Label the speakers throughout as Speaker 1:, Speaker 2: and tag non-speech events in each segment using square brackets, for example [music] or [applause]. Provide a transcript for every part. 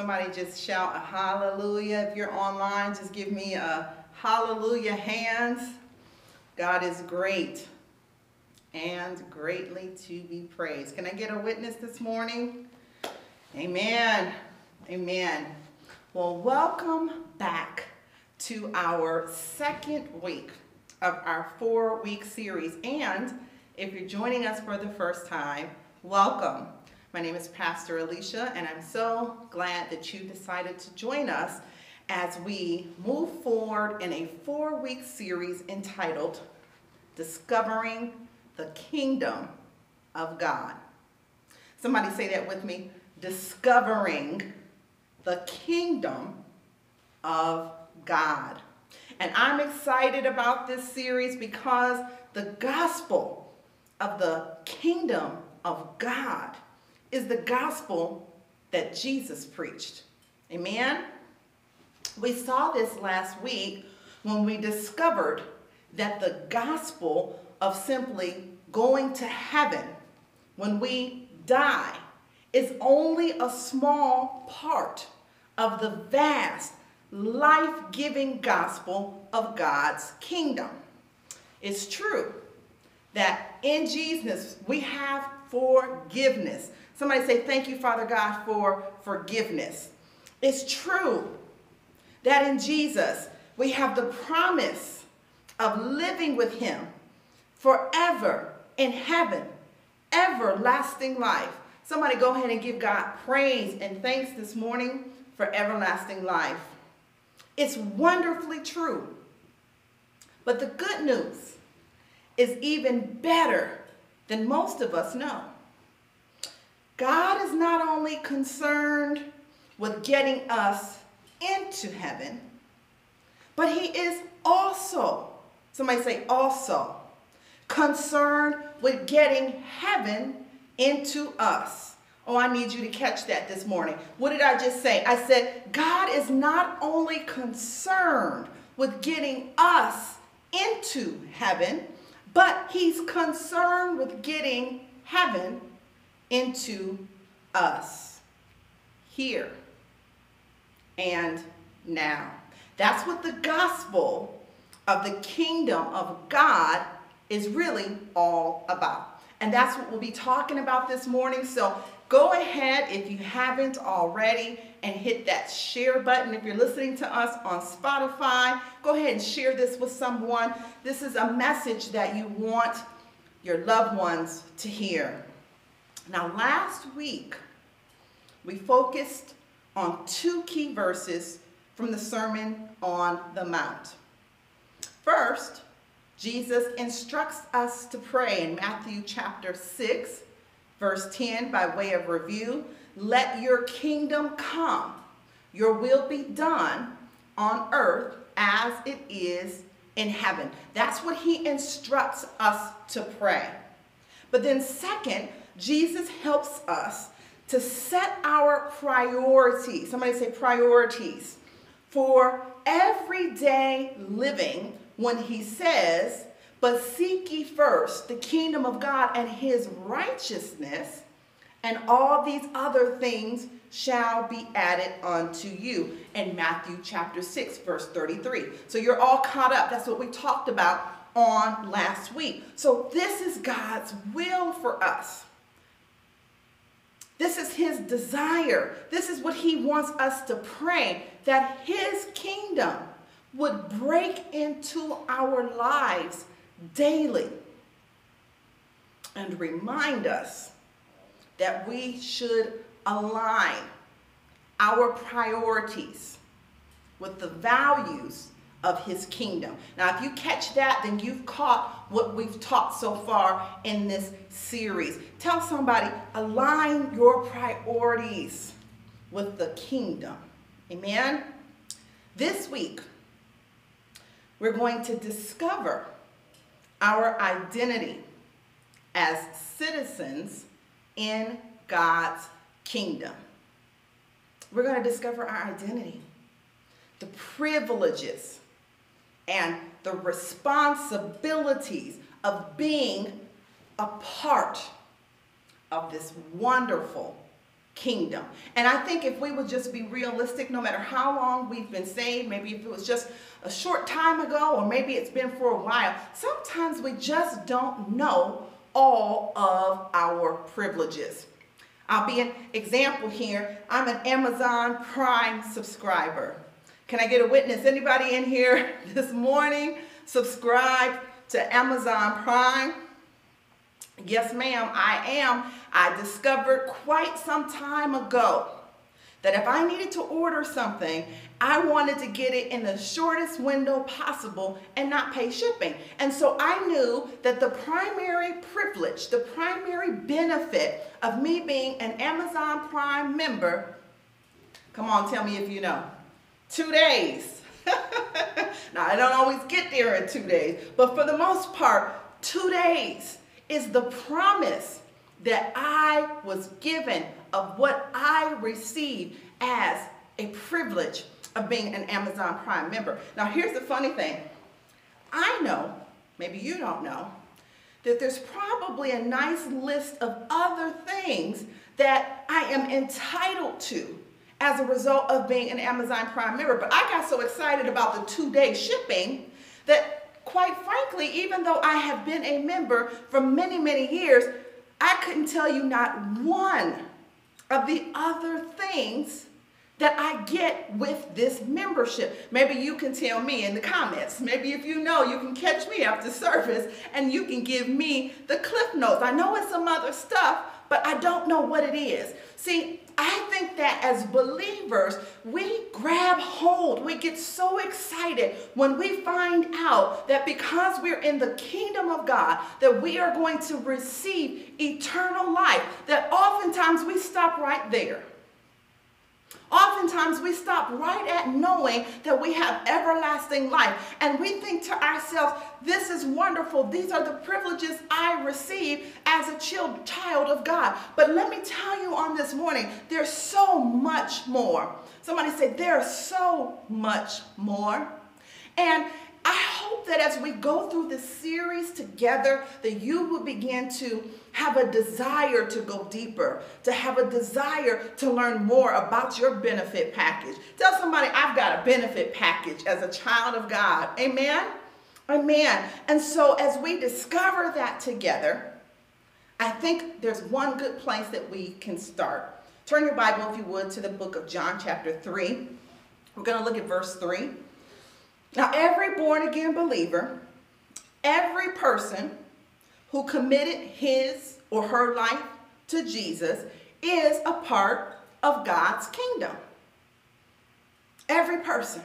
Speaker 1: Somebody just shout a hallelujah. If you're online, just give me a hallelujah hands. God is great and greatly to be praised. Can I get a witness this morning? Amen. Amen. Well, welcome back to our second week of our four week series. And if you're joining us for the first time, welcome. My name is Pastor Alicia, and I'm so glad that you decided to join us as we move forward in a four week series entitled Discovering the Kingdom of God. Somebody say that with me Discovering the Kingdom of God. And I'm excited about this series because the gospel of the kingdom of God is the gospel that Jesus preached. Amen? We saw this last week when we discovered that the gospel of simply going to heaven when we die is only a small part of the vast life-giving gospel of God's kingdom. It's true that in Jesus we have forgiveness. Somebody say, Thank you, Father God, for forgiveness. It's true that in Jesus we have the promise of living with Him forever in heaven, everlasting life. Somebody go ahead and give God praise and thanks this morning for everlasting life. It's wonderfully true. But the good news is even better than most of us know. God is not only concerned with getting us into heaven, but he is also, somebody say also, concerned with getting heaven into us. Oh, I need you to catch that this morning. What did I just say? I said, God is not only concerned with getting us into heaven, but he's concerned with getting heaven into us here and now. That's what the gospel of the kingdom of God is really all about. And that's what we'll be talking about this morning. So go ahead if you haven't already and hit that share button. If you're listening to us on Spotify, go ahead and share this with someone. This is a message that you want your loved ones to hear. Now, last week, we focused on two key verses from the Sermon on the Mount. First, Jesus instructs us to pray in Matthew chapter 6, verse 10, by way of review. Let your kingdom come, your will be done on earth as it is in heaven. That's what he instructs us to pray. But then, second, Jesus helps us to set our priorities. Somebody say priorities for everyday living when he says, But seek ye first the kingdom of God and his righteousness, and all these other things shall be added unto you. In Matthew chapter 6, verse 33. So you're all caught up. That's what we talked about on last week. So this is God's will for us. This is his desire. This is what he wants us to pray that his kingdom would break into our lives daily and remind us that we should align our priorities with the values of his kingdom. Now, if you catch that, then you've caught what we've taught so far in this series. Tell somebody, align your priorities with the kingdom. Amen? This week, we're going to discover our identity as citizens in God's kingdom. We're going to discover our identity, the privileges, and the responsibilities of being a part of this wonderful kingdom. And I think if we would just be realistic, no matter how long we've been saved, maybe if it was just a short time ago, or maybe it's been for a while, sometimes we just don't know all of our privileges. I'll be an example here. I'm an Amazon Prime subscriber. Can I get a witness? Anybody in here [laughs] this morning subscribe to Amazon Prime? Yes, ma'am, I am. I discovered quite some time ago that if I needed to order something, I wanted to get it in the shortest window possible and not pay shipping. And so I knew that the primary privilege, the primary benefit of me being an Amazon Prime member, come on, tell me if you know, two days. [laughs] now, I don't always get there in two days, but for the most part, two days is the promise that I was given of what I received as a privilege of being an Amazon Prime member. Now, here's the funny thing I know, maybe you don't know, that there's probably a nice list of other things that I am entitled to as a result of being an Amazon Prime member. But I got so excited about the two day shipping that quite frankly, even though I have been a member for many, many years, I couldn't tell you not one of the other things that I get with this membership. Maybe you can tell me in the comments. Maybe if you know, you can catch me after service and you can give me the cliff notes. I know it's some other stuff, but I don't know what it is. See, I think that as believers, we grab hold, we get so excited when we find out that because we're in the kingdom of God, that we are going to receive eternal life, that oftentimes we stop right there. Oftentimes we stop right at knowing that we have everlasting life and we think to ourselves, this is wonderful. These are the privileges I receive as a child of God. But let me tell you on this morning, there's so much more. Somebody said, there's so much more. And hope that as we go through this series together, that you will begin to have a desire to go deeper, to have a desire to learn more about your benefit package. Tell somebody, I've got a benefit package as a child of God. Amen? Amen. And so as we discover that together, I think there's one good place that we can start. Turn your Bible, if you would, to the book of John, chapter 3. We're going to look at verse 3. Now, every born again believer, every person who committed his or her life to Jesus is a part of God's kingdom. Every person.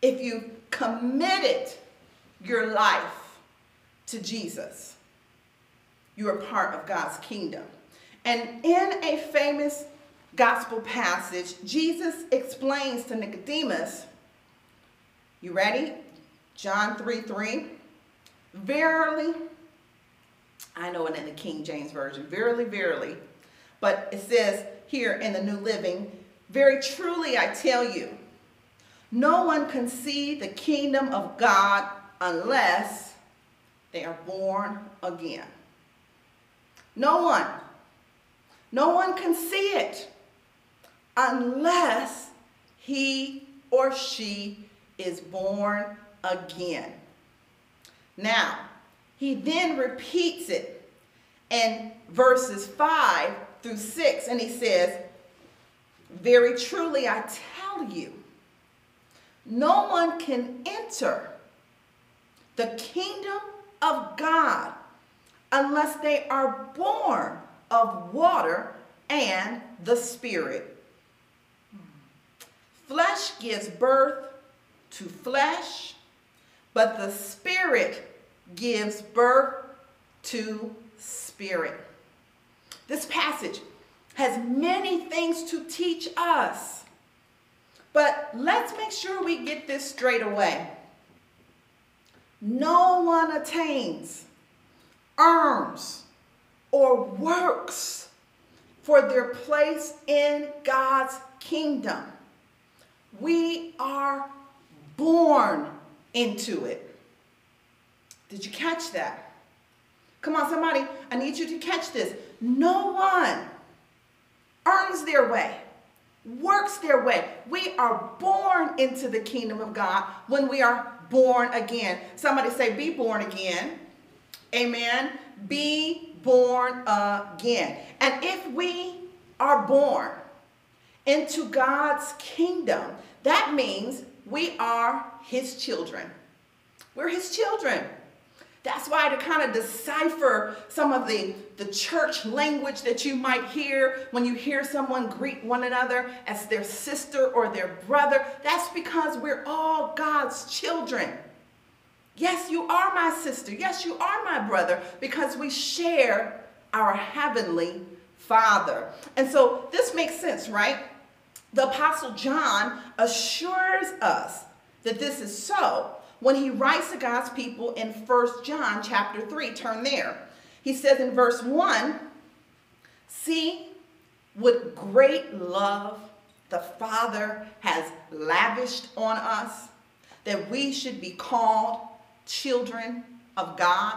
Speaker 1: If you committed your life to Jesus, you are part of God's kingdom. And in a famous gospel passage, Jesus explains to Nicodemus you ready? John 3 3. Verily, I know it in the King James Version, verily, verily. But it says here in the New Living, very truly I tell you, no one can see the kingdom of God unless they are born again. No one. No one can see it unless he or she is born again. Now, he then repeats it in verses 5 through 6, and he says, Very truly I tell you, no one can enter the kingdom of God unless they are born of water and the Spirit. Flesh gives birth to flesh, but the Spirit gives birth to spirit. This passage has many things to teach us, but let's make sure we get this straight away. No one attains, earns, or works for their place in God's kingdom. We are born into it. Did you catch that? Come on, somebody, I need you to catch this. No one earns their way, works their way. We are born into the kingdom of God when we are born again. Somebody say, be born again. Amen. Be born again. And if we are born into God's kingdom, that means we are his children. We're his children. That's why to kind of decipher some of the, the church language that you might hear when you hear someone greet one another as their sister or their brother, that's because we're all God's children. Yes, you are my sister. Yes, you are my brother because we share our heavenly Father. And so this makes sense, right? The Apostle John assures us that this is so when he writes to God's people in 1 John chapter 3. Turn there. He says in verse 1, See what great love the Father has lavished on us, that we should be called children of God.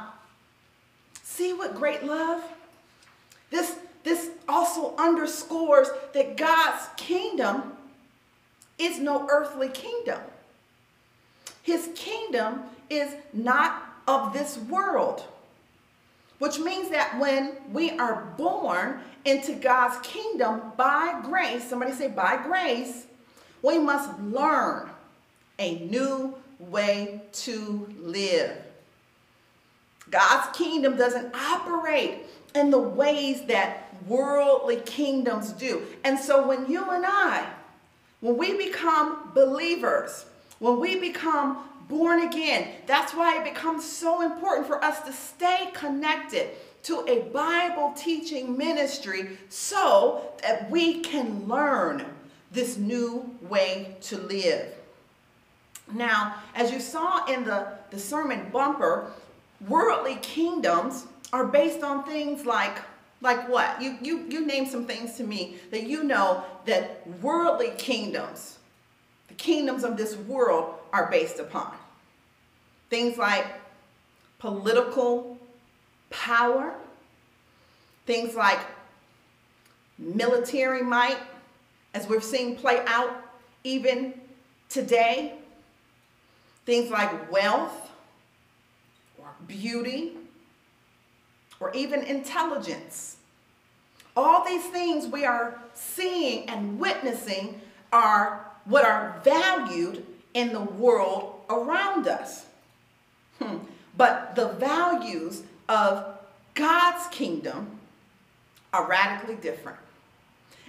Speaker 1: See what great love? This, this also underscores that God's kingdom is no earthly kingdom. His kingdom is not of this world. Which means that when we are born into God's kingdom by grace, somebody say by grace, we must learn a new way to live. God's kingdom doesn't operate in the ways that worldly kingdoms do. And so when you and I, when we become believers, when we become born again, that's why it becomes so important for us to stay connected to a Bible teaching ministry so that we can learn this new way to live. Now, as you saw in the, the sermon bumper, worldly kingdoms are based on things like like what? You, you, you name some things to me that you know that worldly kingdoms, the kingdoms of this world are based upon. Things like political power, things like military might, as we're seeing play out even today, things like wealth or beauty or even intelligence. All these things we are seeing and witnessing are what are valued in the world around us. Hmm. But the values of God's kingdom are radically different.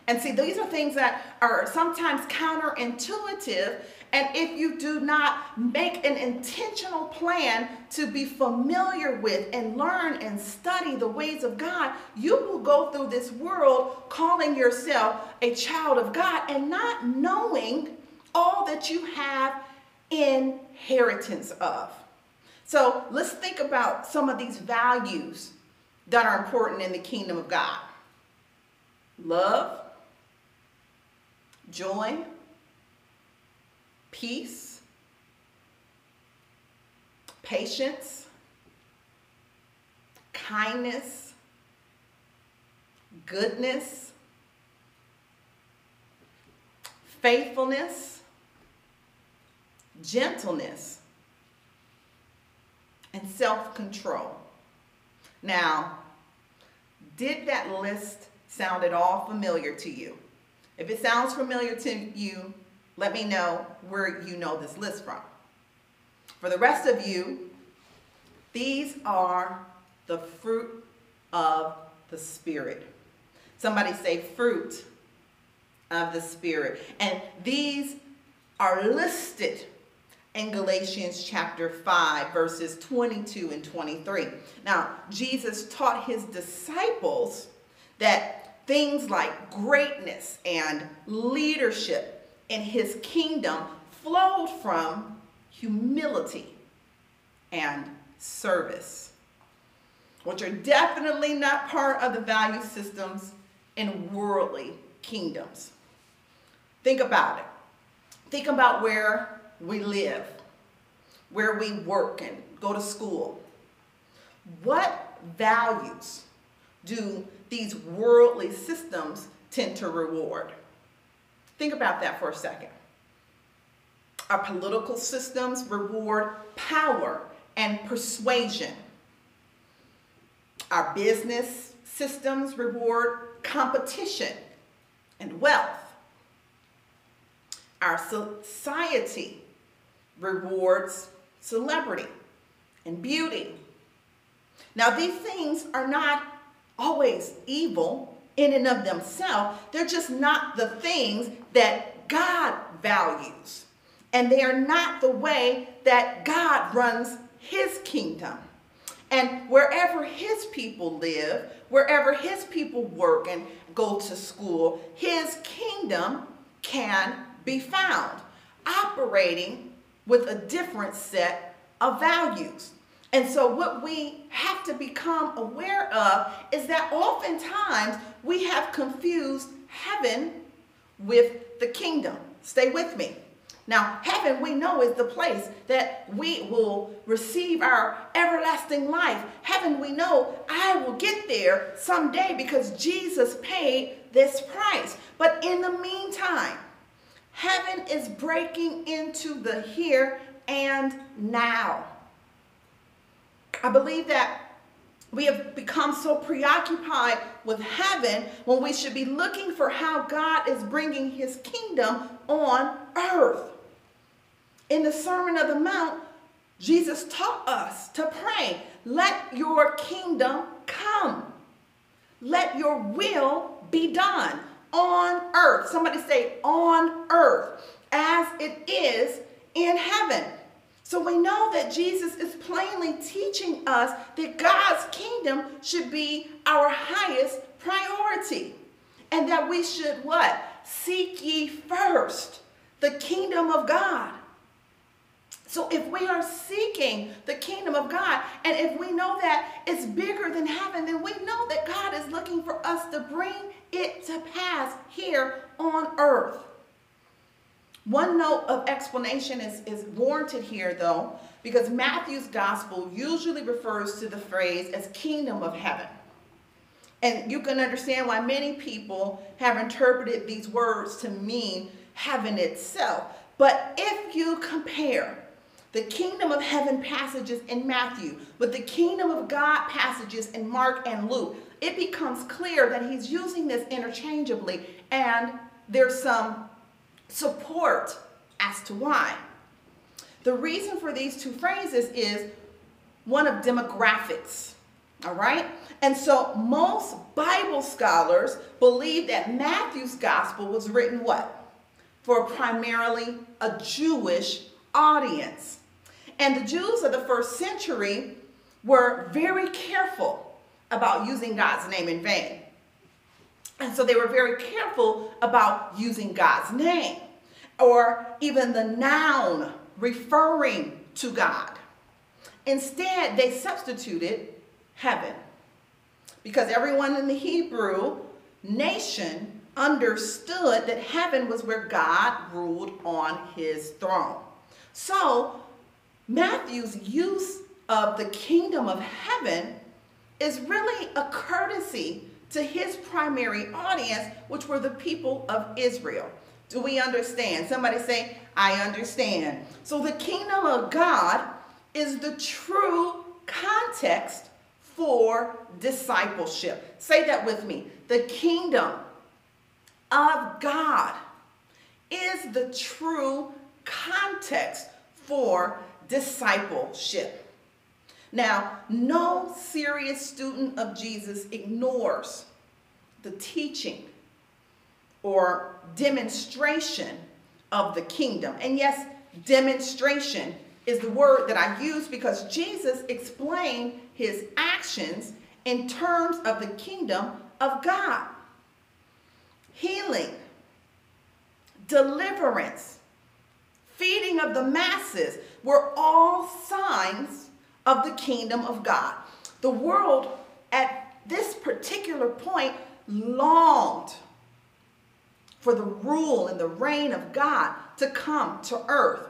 Speaker 1: And see, these are things that are sometimes counterintuitive. And if you do not make an intentional plan to be familiar with and learn and study the ways of God, you will go through this world calling yourself a child of God and not knowing all that you have inheritance of. So let's think about some of these values that are important in the kingdom of God. Love, joy, peace, patience, kindness, goodness, faithfulness, gentleness, and self-control. Now, did that list sound at all familiar to you? If it sounds familiar to you, let me know where you know this list from. For the rest of you, these are the fruit of the Spirit. Somebody say fruit of the Spirit. And these are listed in Galatians chapter 5, verses 22 and 23. Now, Jesus taught his disciples that things like greatness and leadership in his kingdom flowed from humility and service, which are definitely not part of the value systems in worldly kingdoms. Think about it. Think about where we live, where we work and go to school. What values do these worldly systems tend to reward. Think about that for a second. Our political systems reward power and persuasion. Our business systems reward competition and wealth. Our society rewards celebrity and beauty. Now, these things are not always evil in and of themselves, they're just not the things that God values. And they are not the way that God runs his kingdom. And wherever his people live, wherever his people work and go to school, his kingdom can be found, operating with a different set of values. And so, what we have to become aware of is that oftentimes we have confused heaven with the kingdom. Stay with me. Now, heaven we know is the place that we will receive our everlasting life. Heaven we know I will get there someday because Jesus paid this price. But in the meantime, heaven is breaking into the here and now. I believe that we have become so preoccupied with heaven when we should be looking for how God is bringing his kingdom on earth. In the Sermon of the Mount, Jesus taught us to pray, let your kingdom come. Let your will be done on earth. Somebody say, on earth, as it is in heaven. So we know that Jesus is plainly teaching us that God's kingdom should be our highest priority. And that we should what? Seek ye first the kingdom of God so if we are seeking the kingdom of God, and if we know that it's bigger than heaven, then we know that God is looking for us to bring it to pass here on earth. One note of explanation is, is warranted here, though, because Matthew's gospel usually refers to the phrase as kingdom of heaven. And you can understand why many people have interpreted these words to mean heaven itself. But if you compare the kingdom of heaven passages in Matthew with the kingdom of God passages in Mark and Luke, it becomes clear that he's using this interchangeably and there's some support as to why. The reason for these two phrases is one of demographics, all right? And so most Bible scholars believe that Matthew's gospel was written what? For primarily a Jewish audience. And the Jews of the first century were very careful about using God's name in vain. And so they were very careful about using God's name or even the noun referring to God. Instead, they substituted heaven because everyone in the Hebrew nation understood that heaven was where God ruled on his throne. So Matthew's use of the kingdom of heaven is really a courtesy to his primary audience, which were the people of Israel. Do we understand? Somebody say, I understand. So the kingdom of God is the true context for discipleship. Say that with me. The kingdom of God is the true context for discipleship. Now, no serious student of Jesus ignores the teaching or demonstration of the kingdom. And yes, demonstration is the word that I use because Jesus explained his actions in terms of the kingdom of God. Healing, deliverance, feeding of the masses were all signs of the kingdom of God. The world at this particular point longed for the rule and the reign of God to come to earth.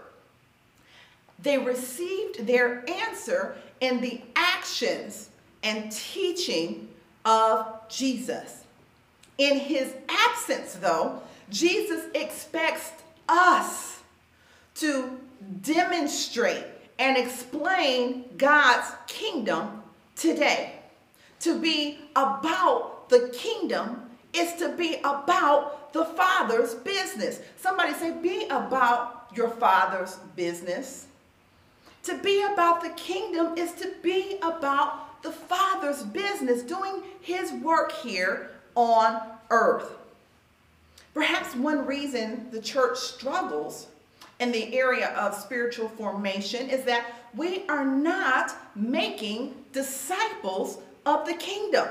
Speaker 1: They received their answer in the actions and teaching of Jesus. In his absence, though, Jesus expects us to demonstrate and explain God's kingdom today. To be about the kingdom is to be about the Father's business. Somebody say, be about your Father's business. To be about the kingdom is to be about the Father's business, doing His work here on earth. Perhaps one reason the church struggles in the area of spiritual formation is that we are not making disciples of the kingdom.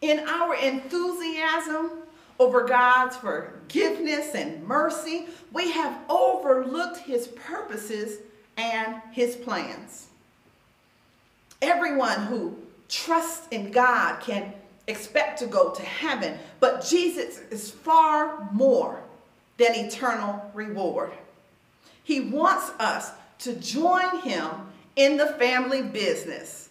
Speaker 1: In our enthusiasm over God's forgiveness and mercy, we have overlooked his purposes and his plans. Everyone who trusts in God can expect to go to heaven, but Jesus is far more than eternal reward. He wants us to join him in the family business.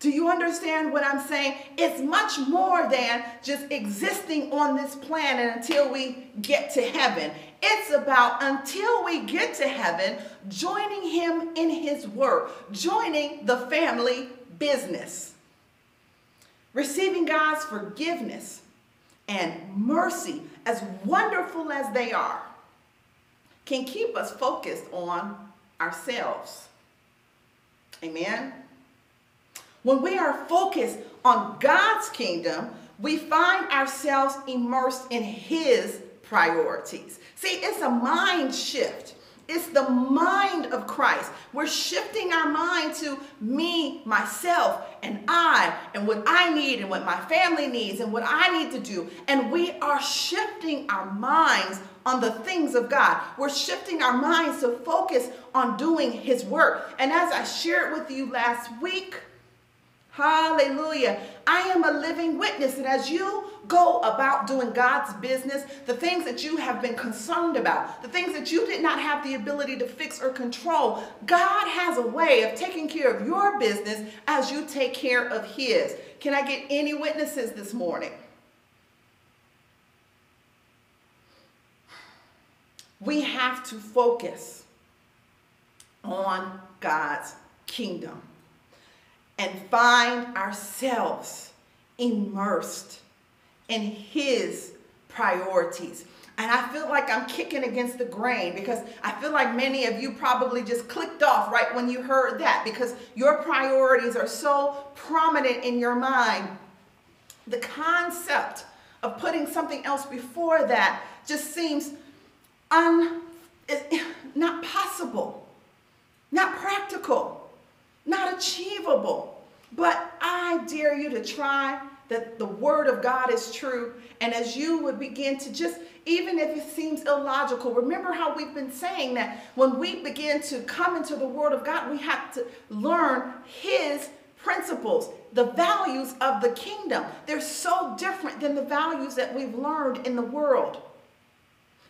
Speaker 1: Do you understand what I'm saying? It's much more than just existing on this planet until we get to heaven. It's about until we get to heaven, joining him in his work, joining the family business. Receiving God's forgiveness and mercy, as wonderful as they are, can keep us focused on ourselves. Amen. When we are focused on God's kingdom, we find ourselves immersed in His priorities. See, it's a mind shift. It's the mind of Christ. We're shifting our mind to me, myself, and I, and what I need, and what my family needs, and what I need to do. And we are shifting our minds on the things of God. We're shifting our minds to focus on doing His work. And as I shared with you last week, Hallelujah. I am a living witness that as you go about doing God's business, the things that you have been concerned about, the things that you did not have the ability to fix or control, God has a way of taking care of your business as you take care of His. Can I get any witnesses this morning? We have to focus on God's kingdom and find ourselves immersed in His priorities. And I feel like I'm kicking against the grain because I feel like many of you probably just clicked off right when you heard that because your priorities are so prominent in your mind. The concept of putting something else before that just seems un, not possible, not practical, not achievable. But I dare you to try that the word of God is true. And as you would begin to just, even if it seems illogical, remember how we've been saying that when we begin to come into the word of God, we have to learn his principles, the values of the kingdom. They're so different than the values that we've learned in the world.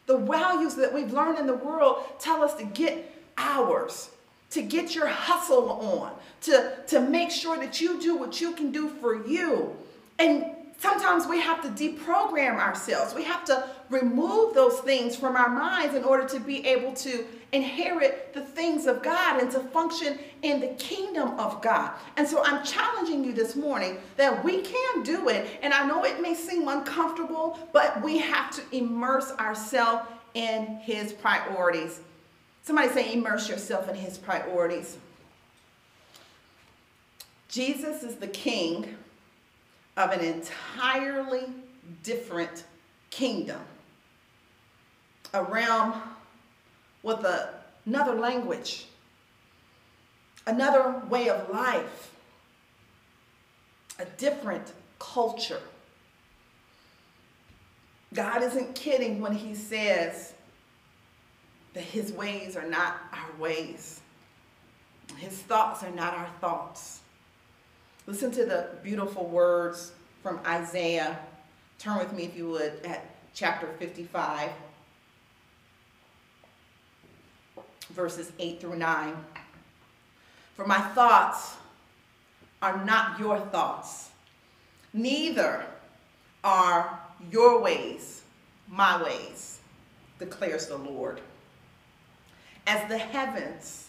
Speaker 1: The values that we've learned in the world tell us to get ours to get your hustle on, to, to make sure that you do what you can do for you. And sometimes we have to deprogram ourselves. We have to remove those things from our minds in order to be able to inherit the things of God and to function in the kingdom of God. And so I'm challenging you this morning that we can do it. And I know it may seem uncomfortable, but we have to immerse ourselves in his priorities. Somebody say, immerse yourself in his priorities. Jesus is the king of an entirely different kingdom, a realm with a, another language, another way of life, a different culture. God isn't kidding when he says that his ways are not our ways. His thoughts are not our thoughts. Listen to the beautiful words from Isaiah. Turn with me, if you would, at chapter 55, verses 8 through 9. For my thoughts are not your thoughts, neither are your ways, my ways, declares the Lord. As the heavens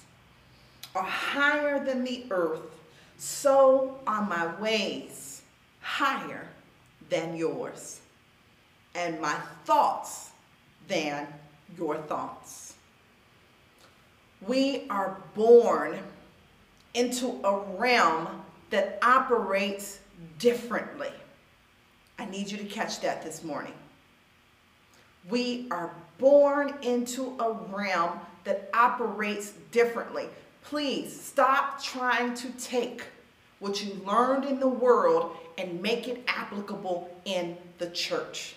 Speaker 1: are higher than the earth, so are my ways higher than yours, and my thoughts than your thoughts. We are born into a realm that operates differently. I need you to catch that this morning. We are born into a realm that operates differently. Please stop trying to take what you learned in the world and make it applicable in the church.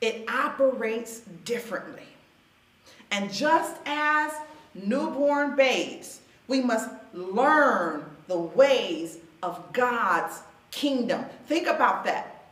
Speaker 1: It operates differently. And just as newborn babes, we must learn the ways of God's kingdom. Think about that.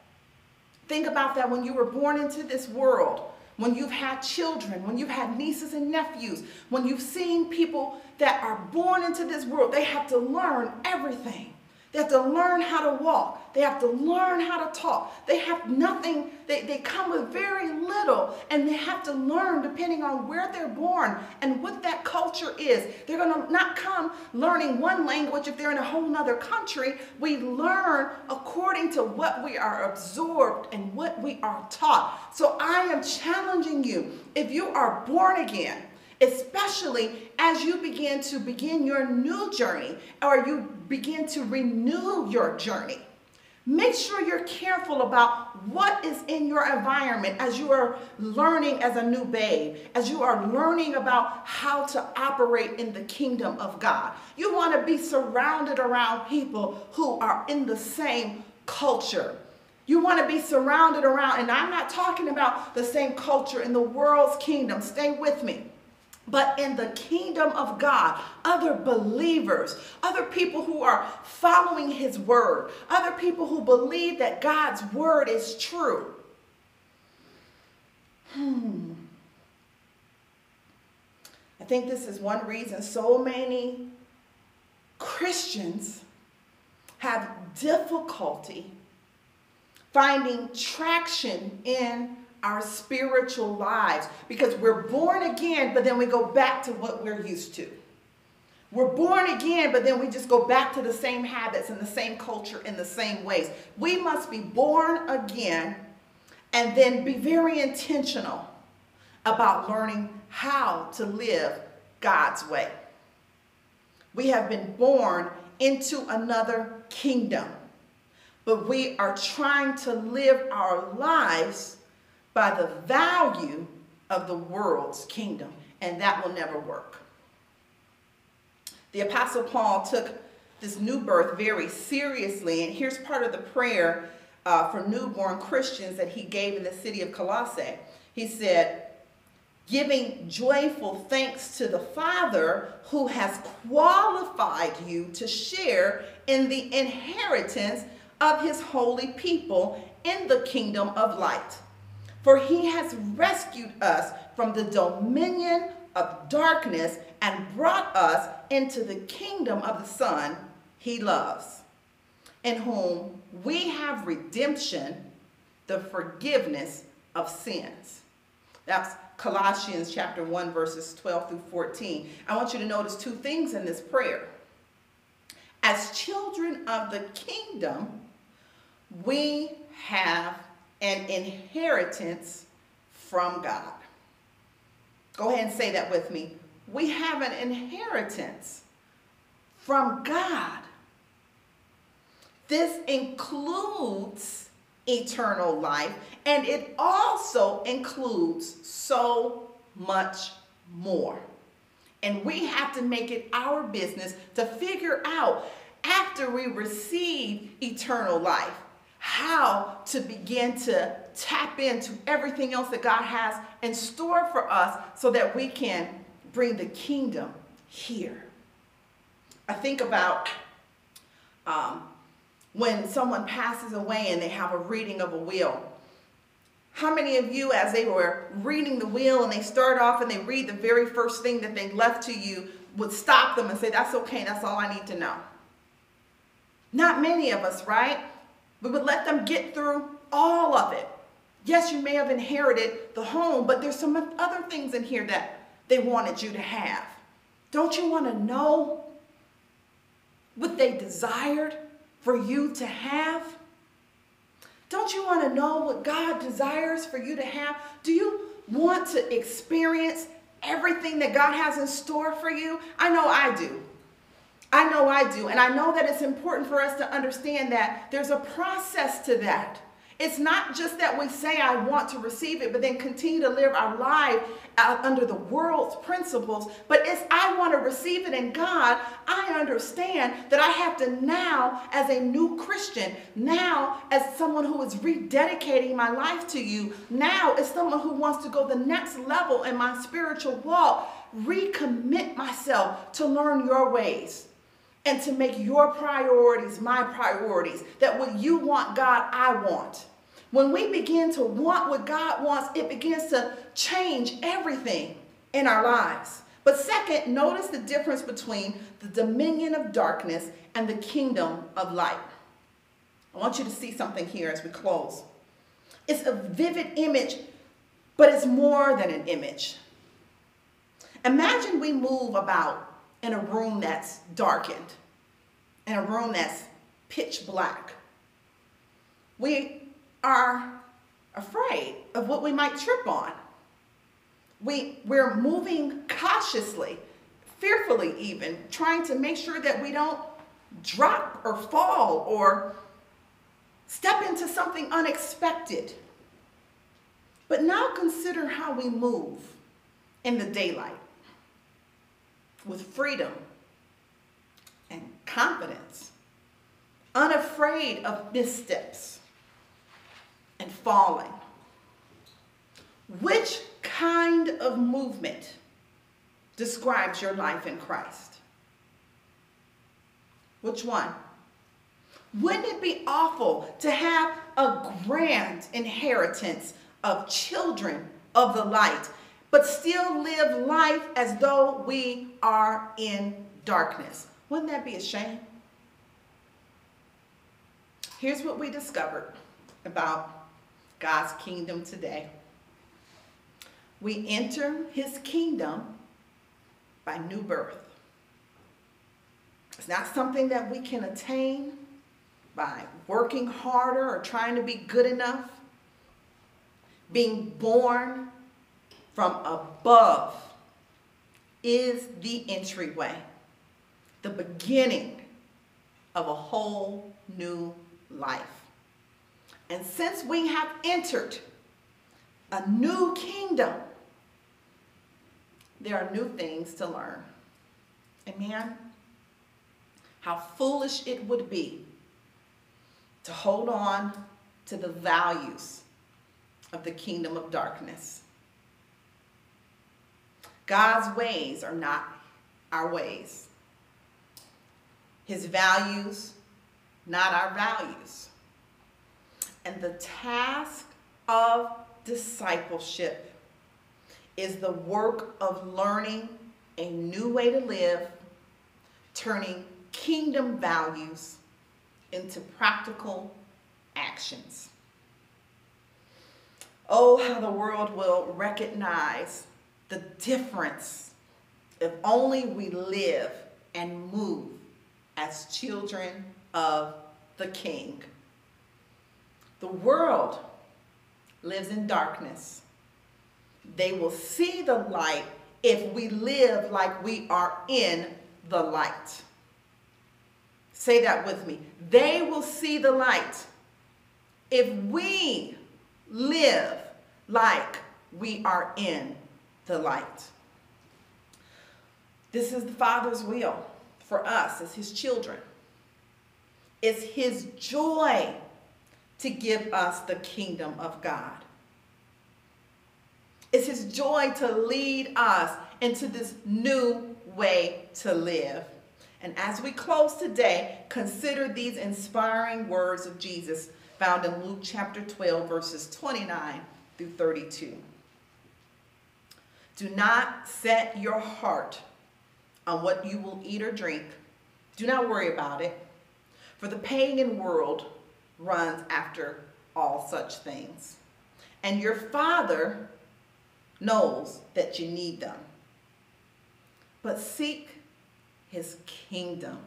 Speaker 1: Think about that when you were born into this world when you've had children, when you've had nieces and nephews, when you've seen people that are born into this world, they have to learn everything. They have to learn how to walk. They have to learn how to talk. They have nothing, they, they come with very little, and they have to learn depending on where they're born and what that culture is. They're to not come learning one language if they're in a whole nother country. We learn according to what we are absorbed and what we are taught. So I am challenging you if you are born again, especially as you begin to begin your new journey or you begin to renew your journey. Make sure you're careful about what is in your environment as you are learning as a new babe, as you are learning about how to operate in the kingdom of God. You want to be surrounded around people who are in the same culture. You want to be surrounded around, and I'm not talking about the same culture in the world's kingdom. Stay with me but in the kingdom of God, other believers, other people who are following his word, other people who believe that God's word is true. Hmm. I think this is one reason so many Christians have difficulty finding traction in our spiritual lives because we're born again, but then we go back to what we're used to. We're born again, but then we just go back to the same habits and the same culture in the same ways. We must be born again and then be very intentional about learning how to live God's way. We have been born into another kingdom, but we are trying to live our lives by the value of the world's kingdom, and that will never work. The Apostle Paul took this new birth very seriously, and here's part of the prayer uh, for newborn Christians that he gave in the city of Colossae. He said, giving joyful thanks to the Father who has qualified you to share in the inheritance of his holy people in the kingdom of light. For he has rescued us from the dominion of darkness and brought us into the kingdom of the Son he loves, in whom we have redemption, the forgiveness of sins. That's Colossians chapter 1, verses 12 through 14. I want you to notice two things in this prayer. As children of the kingdom, we have an inheritance from God. Go ahead and say that with me. We have an inheritance from God. This includes eternal life, and it also includes so much more. And we have to make it our business to figure out after we receive eternal life how to begin to tap into everything else that God has in store for us so that we can bring the kingdom here. I think about um, when someone passes away and they have a reading of a will. How many of you, as they were reading the will and they start off and they read the very first thing that they left to you, would stop them and say, That's okay, that's all I need to know? Not many of us, right? We would let them get through all of it. Yes, you may have inherited the home, but there's some other things in here that they wanted you to have. Don't you want to know what they desired for you to have? Don't you want to know what God desires for you to have? Do you want to experience everything that God has in store for you? I know I do. I know I do. And I know that it's important for us to understand that there's a process to that. It's not just that we say, I want to receive it, but then continue to live our life uh, under the world's principles. But it's, I want to receive it in God. I understand that I have to now, as a new Christian, now as someone who is rededicating my life to you, now as someone who wants to go the next level in my spiritual walk, recommit myself to learn your ways and to make your priorities my priorities. That what you want, God, I want. When we begin to want what God wants, it begins to change everything in our lives. But second, notice the difference between the dominion of darkness and the kingdom of light. I want you to see something here as we close. It's a vivid image, but it's more than an image. Imagine we move about in a room that's darkened, in a room that's pitch black. We are afraid of what we might trip on. We, we're moving cautiously, fearfully even, trying to make sure that we don't drop or fall or step into something unexpected. But now consider how we move in the daylight with freedom and confidence, unafraid of missteps and falling. Which kind of movement describes your life in Christ? Which one? Wouldn't it be awful to have a grand inheritance of children of the light, but still live life as though we are in darkness? Wouldn't that be a shame? Here's what we discovered about God's kingdom today. We enter his kingdom by new birth. It's not something that we can attain by working harder or trying to be good enough. Being born from above is the entryway, the beginning of a whole new life. And since we have entered a new kingdom, there are new things to learn. Amen? How foolish it would be to hold on to the values of the kingdom of darkness. God's ways are not our ways. His values, not our values. And the task of discipleship is the work of learning a new way to live, turning kingdom values into practical actions. Oh, how the world will recognize the difference if only we live and move as children of the King. The world lives in darkness. They will see the light if we live like we are in the light. Say that with me. They will see the light if we live like we are in the light. This is the Father's will for us as his children. It's his joy to give us the kingdom of God. It's his joy to lead us into this new way to live. And as we close today, consider these inspiring words of Jesus found in Luke chapter 12, verses 29 through 32. Do not set your heart on what you will eat or drink. Do not worry about it. For the pagan world runs after all such things. And your Father knows that you need them. But seek his kingdom.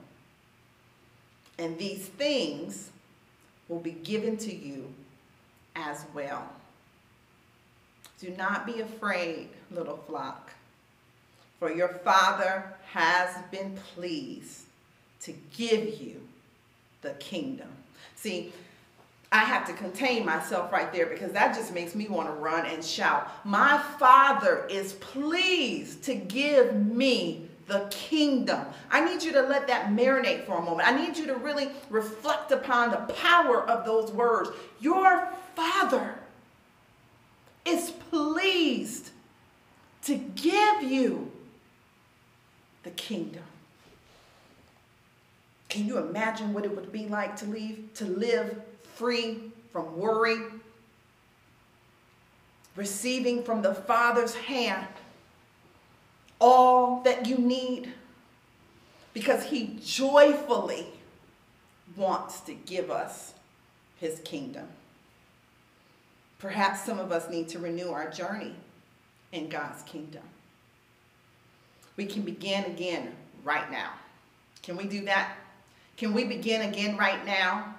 Speaker 1: And these things will be given to you as well. Do not be afraid, little flock, for your Father has been pleased to give you the kingdom. See, I have to contain myself right there because that just makes me want to run and shout. My Father is pleased to give me the kingdom. I need you to let that marinate for a moment. I need you to really reflect upon the power of those words. Your Father is pleased to give you the kingdom. Can you imagine what it would be like to leave, to live free from worry, receiving from the Father's hand all that you need because He joyfully wants to give us His kingdom. Perhaps some of us need to renew our journey in God's kingdom. We can begin again right now. Can we do that? Can we begin again right now?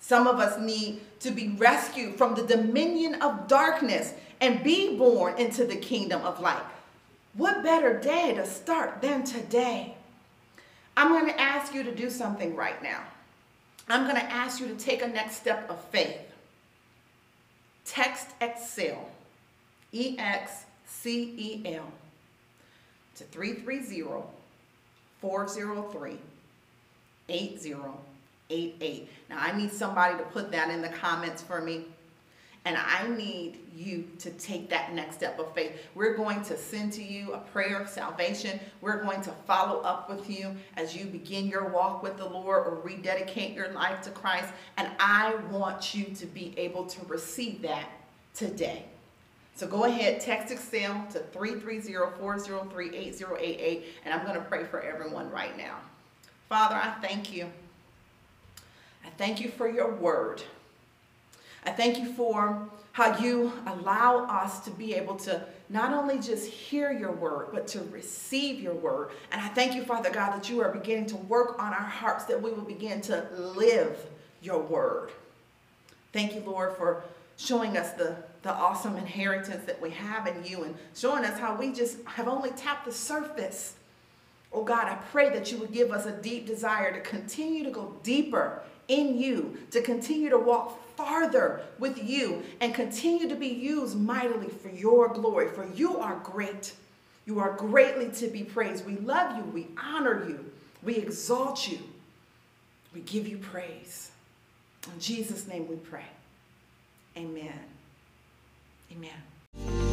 Speaker 1: Some of us need to be rescued from the dominion of darkness and be born into the kingdom of light. What better day to start than today? I'm going to ask you to do something right now. I'm going to ask you to take a next step of faith. Text Excel, E X C E L, to 330 403 8088. Now, I need somebody to put that in the comments for me. And I need you to take that next step of faith. We're going to send to you a prayer of salvation. We're going to follow up with you as you begin your walk with the Lord or rededicate your life to Christ. And I want you to be able to receive that today. So go ahead, text Excel to 330-403-8088, and I'm going to pray for everyone right now. Father, I thank you. I thank you for your word. I thank you for how you allow us to be able to not only just hear your word, but to receive your word. And I thank you, Father God, that you are beginning to work on our hearts, that we will begin to live your word. Thank you, Lord, for showing us the, the awesome inheritance that we have in you and showing us how we just have only tapped the surface. Oh God, I pray that you would give us a deep desire to continue to go deeper in you, to continue to walk farther with you, and continue to be used mightily for your glory. For you are great. You are greatly to be praised. We love you. We honor you. We exalt you. We give you praise. In Jesus' name we pray. Amen. Amen.